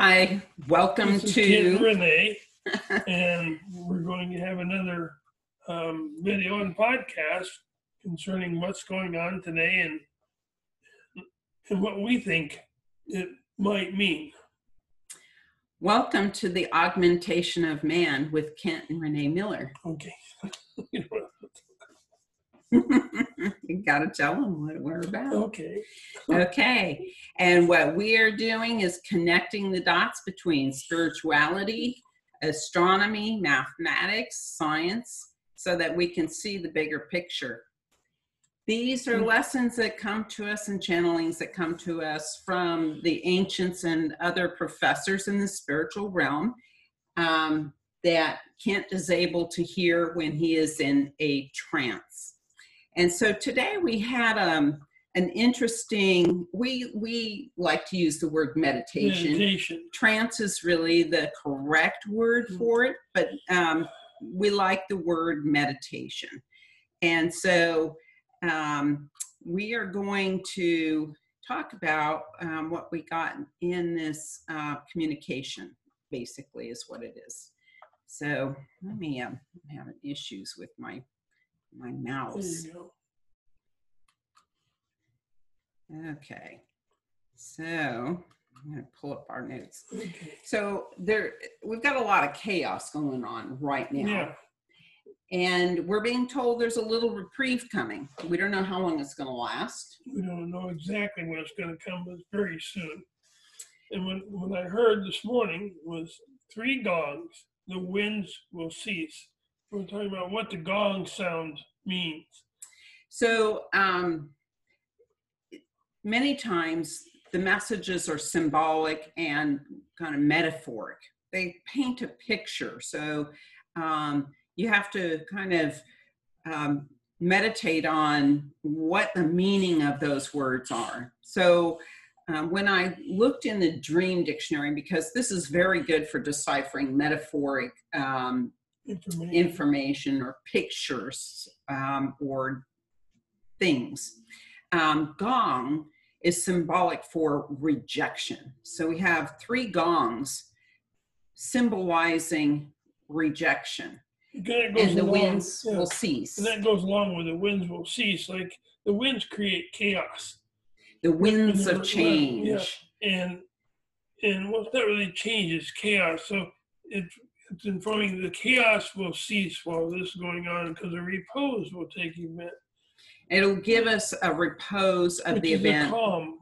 Hi, welcome is Ken to. Renee, and we're going to have another um, video and podcast concerning what's going on today and and what we think it might mean. Welcome to the augmentation of man with Kent and Renee Miller. Okay. you got to tell them what we're about. okay. Okay, and what we are doing is connecting the dots between spirituality, astronomy, mathematics, science, so that we can see the bigger picture. These are lessons that come to us and channelings that come to us from the ancients and other professors in the spiritual realm um, that Kent is able to hear when he is in a trance. And so today we had um, an interesting, we, we like to use the word meditation. Meditation. Trance is really the correct word for it, but um, we like the word meditation. And so um, we are going to talk about um, what we got in this uh, communication, basically, is what it is. So let me, um, I'm having issues with my my mouse. Okay, so I'm going to pull up our notes. Okay. So there, we've got a lot of chaos going on right now. Yeah. And we're being told there's a little reprieve coming. We don't know how long it's going to last. We don't know exactly when it's going to come, but very soon. And when, when I heard this morning was three gongs, the winds will cease. We're talking about what the gong sound means. So um, many times the messages are symbolic and kind of metaphoric. They paint a picture. So um, you have to kind of um, meditate on what the meaning of those words are. So um, when I looked in the dream dictionary, because this is very good for deciphering metaphoric um, Information. information or pictures um, or things. Um, gong is symbolic for rejection. So we have three gongs symbolizing rejection, It kinda goes and the along- winds yeah. will cease. And that goes along with the winds will cease. Like the winds create chaos. The winds of change. yeah. And and what's not really change is chaos. So it, it's informing the chaos will cease while this is going on because the repose will take event. It'll give us a repose of which the a event. calm.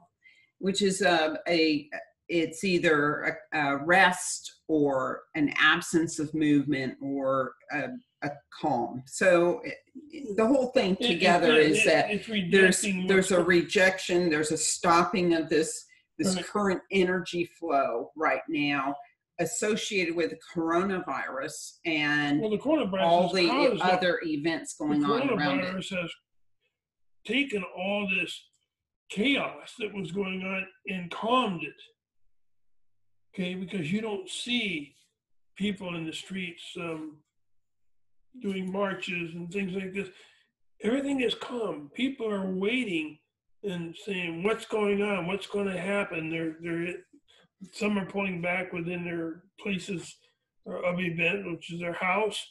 which is a, a it's either a, a rest or an absence of movement or a, a calm. So it, the whole thing It- it- together it- is that there's there's a rejection, there's a stopping of this this Right. current energy flow right now associated with the coronavirus and well, the coronavirus all the other events going the on around it. coronavirus has taken all this chaos that was going on and calmed it. Okay, because you don't see people in the streets um, doing marches and things like this. Everything is calm. People are waiting and saying, "What's going on? What's going to happen?" They're they're some are pulling back within their places of event, which is their house,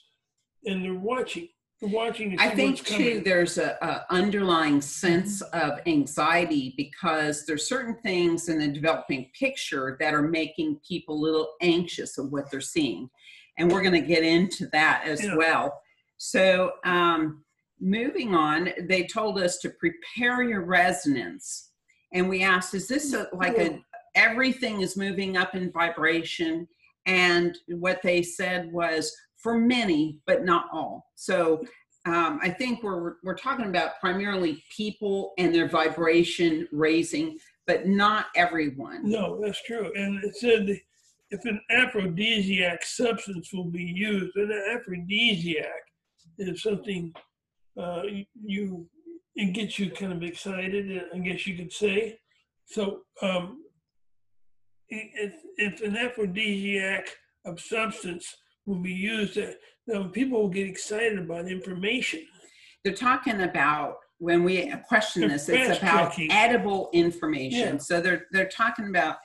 and they're watching. They're watching. I think too, coming. there's a, a underlying sense of anxiety because there's certain things in the developing picture that are making people a little anxious of what they're seeing, and we're going to get into that as Yeah. well. So, um, moving on, they told us to prepare your resonance, and we asked, "Is this a, like a everything is moving up in vibration?" And what they said was for many, but not all. So um, I think we're we're talking about primarily people and their vibration raising, but not everyone. No, that's true. And it said if an aphrodisiac substance will be used, an aphrodisiac is something uh, you- it gets you kind of excited. I guess you could say. So um, it's an aphrodisiac of substance will be used. That, now people will get excited about information. They're talking about when we question this, it's about edible information. Yeah. So they're they're talking about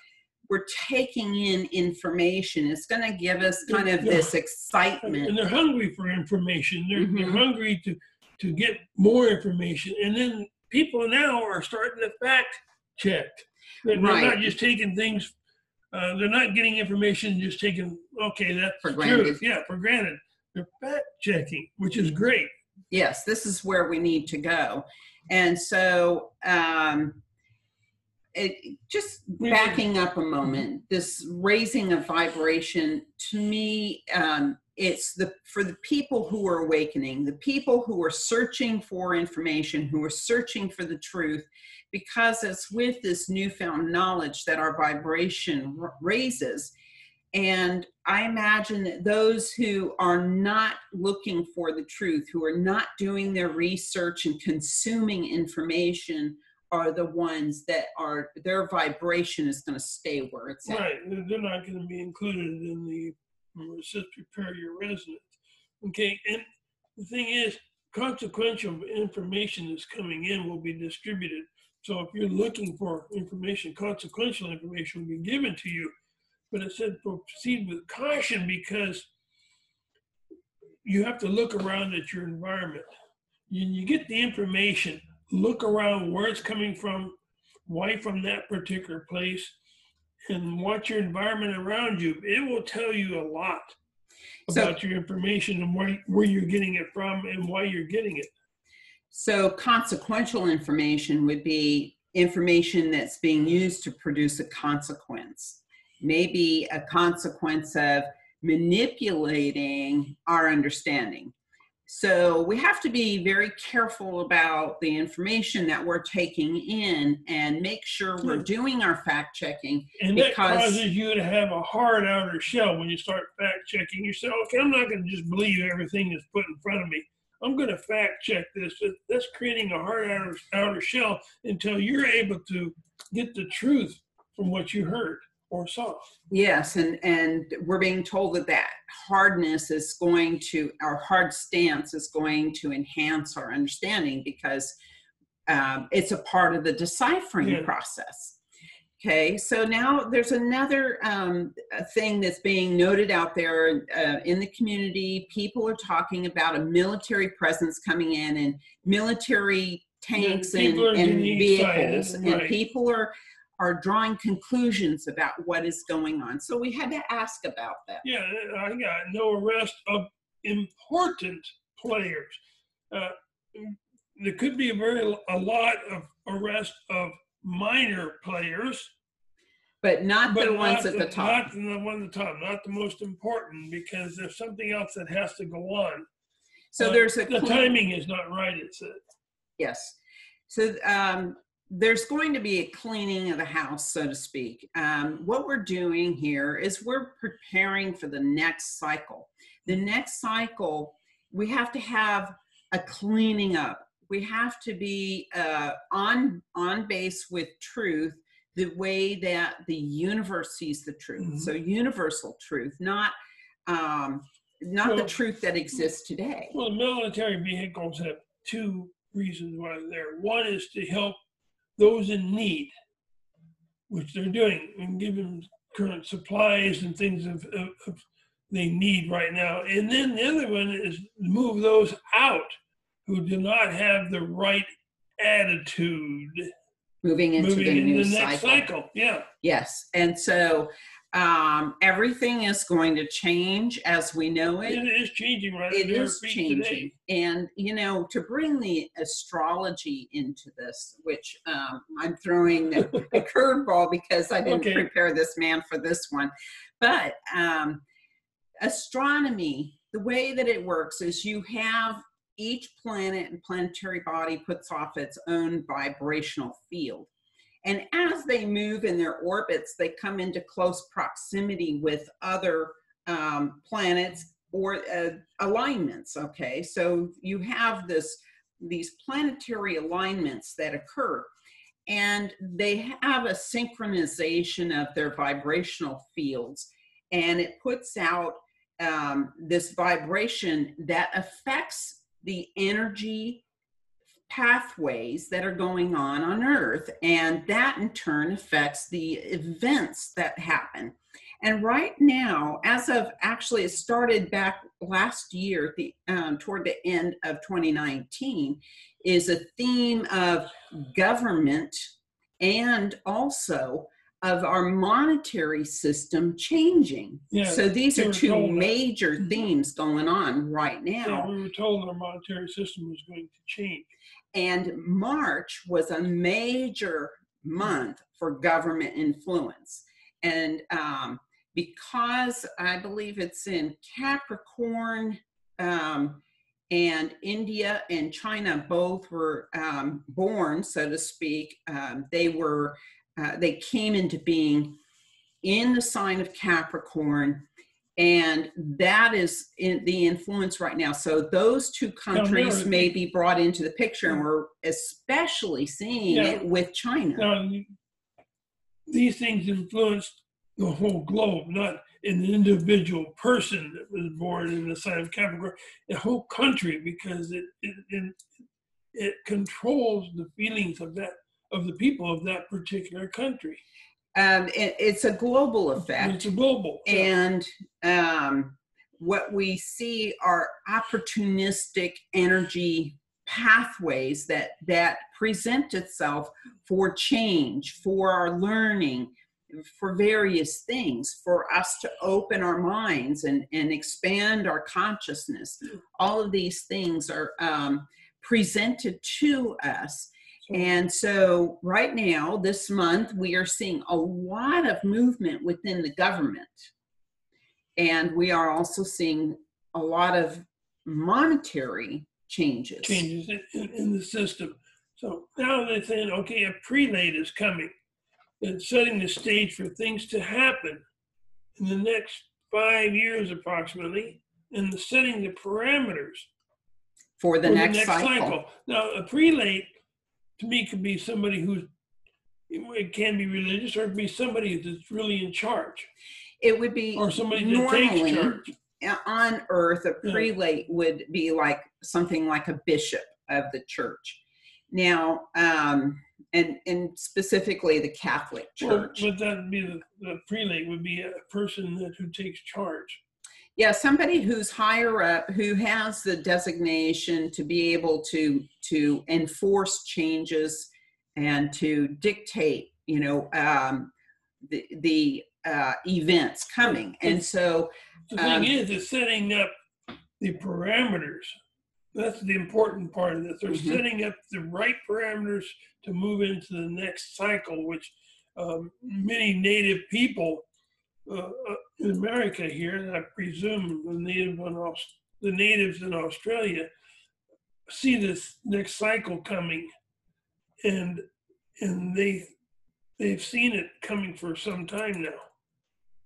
we're taking in information. It's going to give us kind of Yeah. this excitement. and they're hungry for information. They're, they're Mhm. hungry to to get more information, and then people now are starting to fact check. They're, they're not just taking things. Uh, they're not getting information just taking okay that's For granted. truth. Yeah, for granted. They're fact checking, which is great. Yes, this is where we need to go. And so, um, it, just backing up a moment, this raising of vibration to me, um, it's the for the people who are awakening, the people who are searching for information, who are searching for the truth, because it's with this newfound knowledge that our vibration raises. And I imagine that those who are not looking for the truth, who are not doing their research and consuming information, are the ones that are their vibration is going to stay where it's at. Right. They're not going to be included in the where it says prepare your residence. Okay. And the thing is, consequential information that's coming in will be distributed. So if you're looking for information, consequential information will be given to you. But it said proceed with caution because you have to look around at your environment. You, you get the information, look around where it's coming from, why from that particular place, and watch your environment around you. It will tell you a lot So- about your information and where, where you're getting it from and why you're getting it. So, consequential information would be information that's being used to produce a consequence, maybe a consequence of manipulating our understanding. So, we have to be very careful about the information that we're taking in and make sure we're hmm. doing our fact checking. And that causes you to have a hard outer shell when you start fact checking. You say, okay, I'm not going to just believe everything that's put in front of me. I'm going to fact check this. That's creating a hard outer, outer shell until you're able to get the truth from what you heard or saw. Yes, and and we're being told that that hardness is going to our hard stance is going to enhance our understanding because um, it's a part of the deciphering Yeah. process. Okay, so now there's another um, thing that's being noted out there uh, in the community. People are talking about a military presence coming in and military tanks and, and vehicles, excited, and right. people are are drawing conclusions about what is going on. So we had to ask about that. Yeah, I got no arrest of important players. Uh, there could be a very a lot of arrest of minor players, But not but the ones not at the top. Not the one at the top, not the most important, because there's something else that has to go on. So Uh, there's a the timing is not right. It said. Yes. So um, there's going to be a cleaning of the house, so to speak. Um, what we're doing here is we're preparing for the next cycle. The next cycle, we have to have a cleaning up. We have to be uh, on on base with truth, the way that the universe sees the truth. Mhm. So universal truth, not um, not the truth that exists today. Well, military vehicles have two reasons why they're there. One is to help those in need, which they're doing, and give them current supplies and things of, of, of they need right now. And then the other one is move those out who do not have the right attitude Moving into moving the into new the cycle. cycle. Yeah. Yes, and so um, everything is going to change as we know it. It is changing right It is changing, today. and you know, to bring the astrology into this, which um, I'm throwing a, a curveball because I didn't Okay. prepare this man for this one, but um, astronomy, the way that it works is you have each planet and planetary body puts off its own vibrational field. And as they move in their orbits, they come into close proximity with other um, planets or uh, alignments. Okay, so you have this these planetary alignments that occur, and they have a synchronization of their vibrational fields, and it puts out um, this vibration that affects the energy pathways that are going on on Earth, and that in turn affects the events that happen. And right now, as of actually, it started back last year, the um, toward the end of 2019, is a theme of government and also of our monetary system changing. Yeah, so these are two told that. major Mhm. themes going on right now. Yeah, we were told our monetary system was going to change. And March was a major month for government influence. And um, because I believe it's in Capricorn, um, and India and China both were um, born, so to speak, um, they were, uh, they came into being in the sign of Capricorn. And that is in the influence right now. So those two countries remember- may be brought into the picture, and we're especially seeing Yeah. it with China. These things influenced the whole globe, not an individual person that was born in the sign of Capricorn, the whole country, because it it, it, it controls the feelings of that of the people of that particular country. Um, it- it's a global effect. It's a global. and um, what we see are opportunistic energy pathways that that present itself for change for our learning for various things for us to open our minds and and expand our consciousness all of these things are um, presented to us and so, right now, this month, we are seeing a lot of movement within the government. And we are also seeing a lot of monetary changes. changes in, in, the system. So now they're saying, okay, a prelate is coming and setting the stage for things to happen in the next five years approximately and setting the parameters for the for next, cycle. Now, a prelate to me could be somebody who's it can be religious or it could be somebody that's really in charge It would be or somebody that normally takes charge. on earth, a Yeah. prelate would be like something like a bishop of the church. Now, um, and, and specifically the Catholic Well, Church. but that would be the, the prelate would be a person that who takes charge. Yeah somebody who's higher up who has the designation to be able to to enforce changes and to dictate you know um, the the uh, events coming and so The thing Um, is, is setting up the parameters. That's the important part of this. They're Mhm. setting up the right parameters to move into the next cycle, which um, many native people uh, uh, in America here, and I presume the native in Aus- the natives in Australia, see this next cycle coming, and and they they've seen it coming for some time now.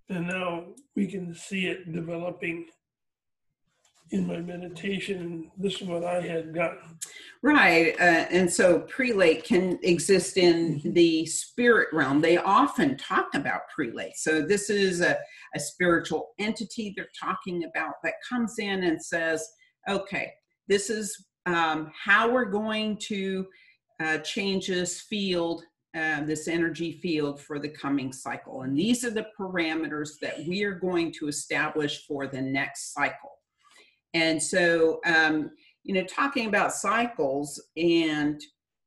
And now we can see it developing in my meditation and this is what i had gotten. Right uh, and so prelate can exist in the spirit realm. They often talk about prelate. So this is a, a spiritual entity they're talking about that comes in and says okay this is um, how we're going to uh, change this field uh, this energy field for the coming cycle. And these are the parameters that we are going to establish for the next cycle and so um, you know, talking about cycles and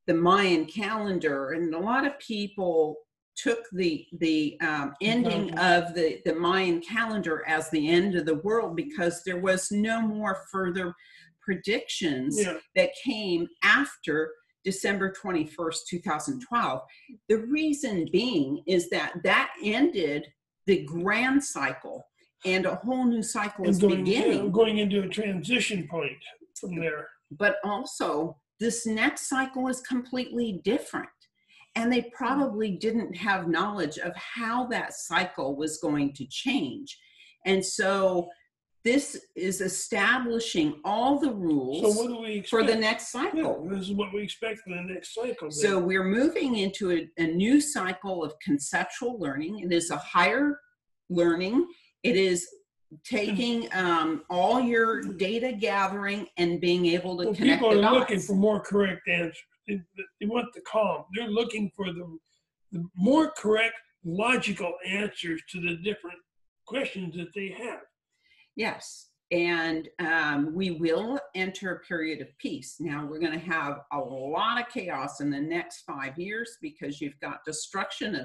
the Mayan calendar, and a lot of people took the the um, ending of the the Mayan calendar as the end of the world because there was no more further predictions yeah. that came after December 21st, 2012. The reason being is that that ended the grand cycle and a whole new cycle is and going, yeah, beginning going into a transition point from there but also this next cycle is completely different. And they probably didn't have knowledge of how that cycle was going to change. And so this is establishing all the rules so what do we for the next yeah, cycle. this is what we expect for the next cycle then. So we're moving into a, a new cycle of conceptual learning. It is a higher learning. It is taking um, all your data gathering and being able to Well, connect people are looking for more correct answers. They, they want the calm. They're looking for the, the more correct, logical answers to the different questions that they have. Yes, and um, we will enter a period of peace. Now we're going to have a lot of chaos in the next five years because you've got destruction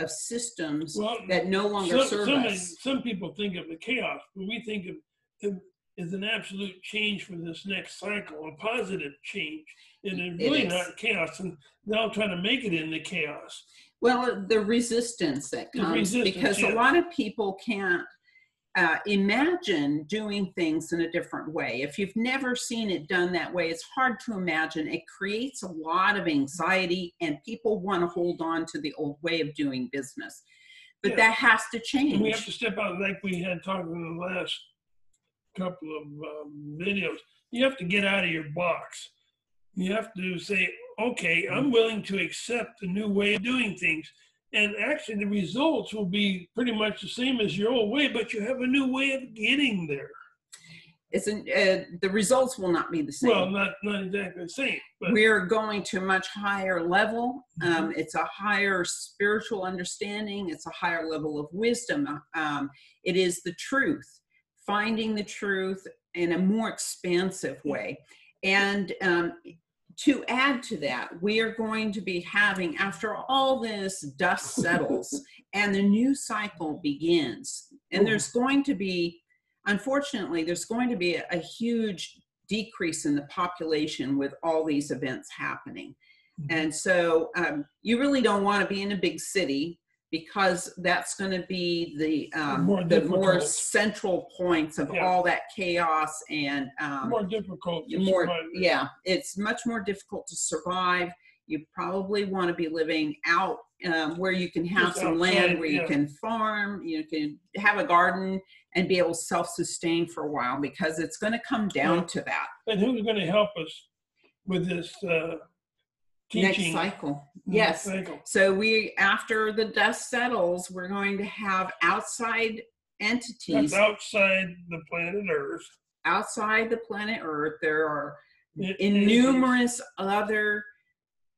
of systems Well, that no longer some, serve some, us. some people think of the chaos, but we think of it as an absolute change for this next cycle, a positive change. And it's It really is. not chaos. And they'll try to make it into chaos. Well, the resistance that comes resistance, because yeah. a lot of people can't uh, imagine doing things in a different way. If you've never seen it done that way, it's hard to imagine. It creates a lot of anxiety, and people want to hold on to the old way of doing business. But Yeah. that has to And we have to step out, like we had talked in the last couple of um, videos. You have to get out of your box. You have to say, okay, I'm willing to accept the new way of doing things. And actually, the results will be pretty much the same as your old way, but you have a new way of getting there. It's an, uh, the results will not be the same. Well, not not exactly the same, but we're going to a much higher level. Mm-hmm. Um, it's a higher spiritual understanding. It's a higher level of wisdom. Um, it is the truth, finding the truth in a more expansive way. And um, to add to that, we are going to be having, after all this dust settles and the new cycle begins, and there's going to be, unfortunately, there's going to be a, a huge decrease in the population with all these events happening. Mhm. And so um, you really don't want to be in a big city because that's going to be the um, More the more difficult. central points of Yeah. all that chaos and um, more difficult. To more survive yeah it's much more difficult to survive you probably want to be living out um, where you can have Just some outside, land where you yeah. can farm you can have a garden and be able to self-sustain for a while because it's going to come down to that And who's going to help us with this uh, teaching? next cycle next yes cycle? so we after the dust settles we're going to have outside entities That's outside the planet Earth. outside the planet earth there are It- innumerous other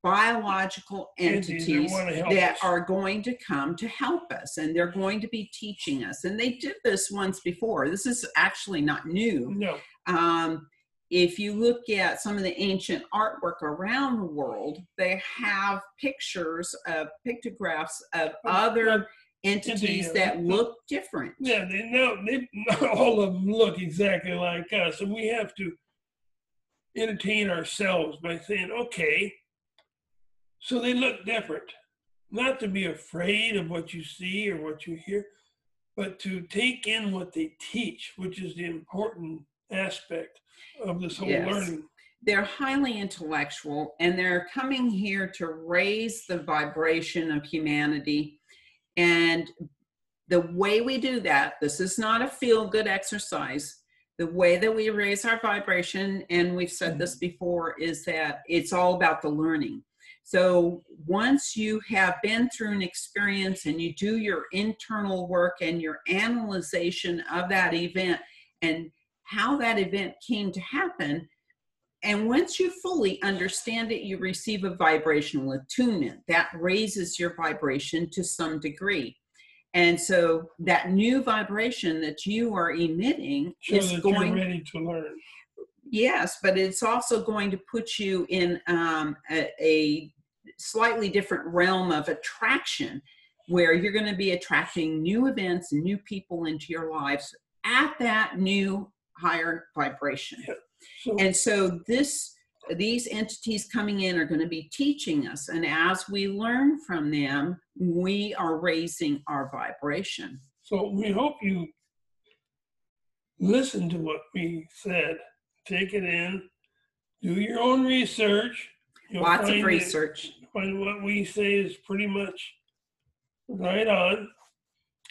biological Entities that entities wanna help that us. are going to come to help us and they're going to be teaching us and they did this once before this is actually not new No, um, if you look at some of the ancient artwork around the world they have pictures of pictographs of other entities that look different. Yeah, they know they not all of them look exactly like us, and we have to entertain ourselves by saying, okay, so they look different. Not to be afraid of what you see or what you hear, but to take in what they teach, which is the important aspect of this whole Yes. learning. they're highly intellectual and they're coming here to raise the vibration of humanity. And the way we do that, this is not a feel good exercise. The way that we raise our vibration, and we've said this mm-hmm. before, is that it's all about the learning. So once you have been through an experience and you do your internal work and your analyzation of that event and how that event came to happen, and once you fully understand it, you receive a vibrational attunement that raises your vibration to some degree. And so that new vibration that you are emitting So is going, ready to learn. yes, but it's also going to put you in um, a, a slightly different realm of attraction where you're going to be attracting new events and new people into your lives at that new higher vibration. And so this these entities coming in are going to be teaching us and as we learn from them, we are raising our vibration. So we hope you listen to what we said, take it in, do your own research. You'll Lots of research. Find what we say is pretty much right on.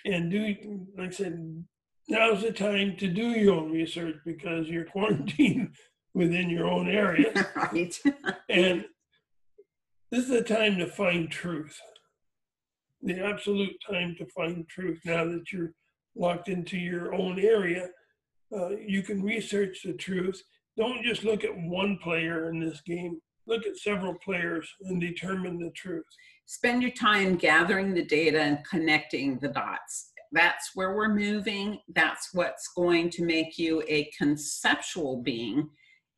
And do, like I said, now's the time to do your own research because you're quarantined within your own area. right. And this is the time to find truth. The absolute time to find truth now that you're locked into your own area, uh, you can research the truth. Don't just look at one player in this game. Look at several players and determine the truth. spend your time gathering the data and connecting the dots. That's where we're moving. That's what's going to make you a conceptual being.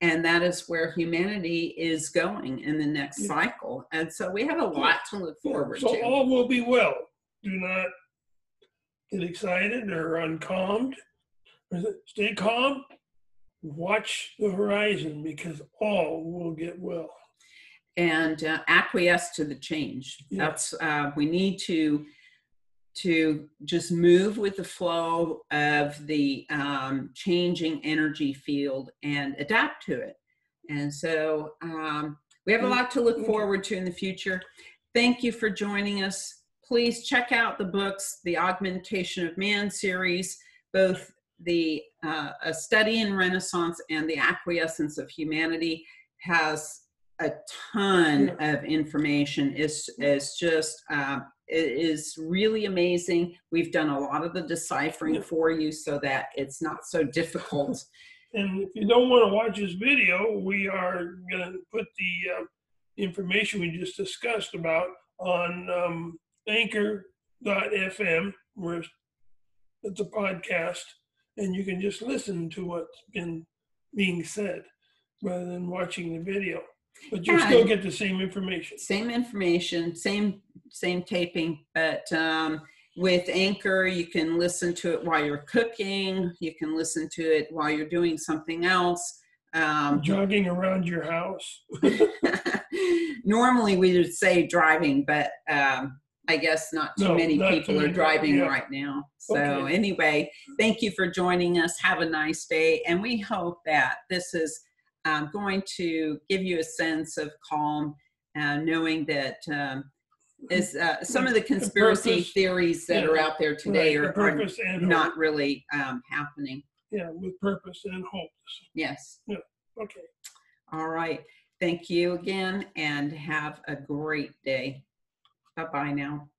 And that is where humanity is going in the next Yeah. cycle. And so we have a lot to look forward so to. So all will be well. Do not get excited or uncalmed. Stay calm. Watch the horizon because all will get well. and uh, acquiesce to the change. Yeah. That's uh, we need to to just move with the flow of the um, changing energy field and adapt to it. And so um, we have a lot to look forward to in the future. Thank you for joining us. Please check out the books, the Augmentation of Man series, both the uh, A Study in Renaissance and the Acquiescence of Humanity has a ton of information. It's, it's just, uh, it is really amazing. We've done a lot of the deciphering Yeah. for you so that it's not so difficult. And if you don't want to watch this video, we are going to put the uh, information we just discussed about on um, anchor.fm, where it's a podcast, and you can just listen to what's been being said rather than watching the video. But you'll Yeah. still get the same information. same information, same same taping, but um, with Anchor, you can listen to it while you're cooking. You can listen to it while you're doing something else. Um, Jogging around your house. normally, we would say driving, but um, I guess not too No, many not too people are driving yeah. right now. So Okay. anyway, thank you for joining us. Have a nice day, and we hope that this is um, going to give you a sense of calm, uh, knowing that um, is uh, some of the conspiracy purpose, theories that yeah, are out there today Right, are, are and hope. not really um, happening. Yeah, with purpose and hope. Yes. Yeah. Okay. All right. Thank you again and have a great day. Bye bye now.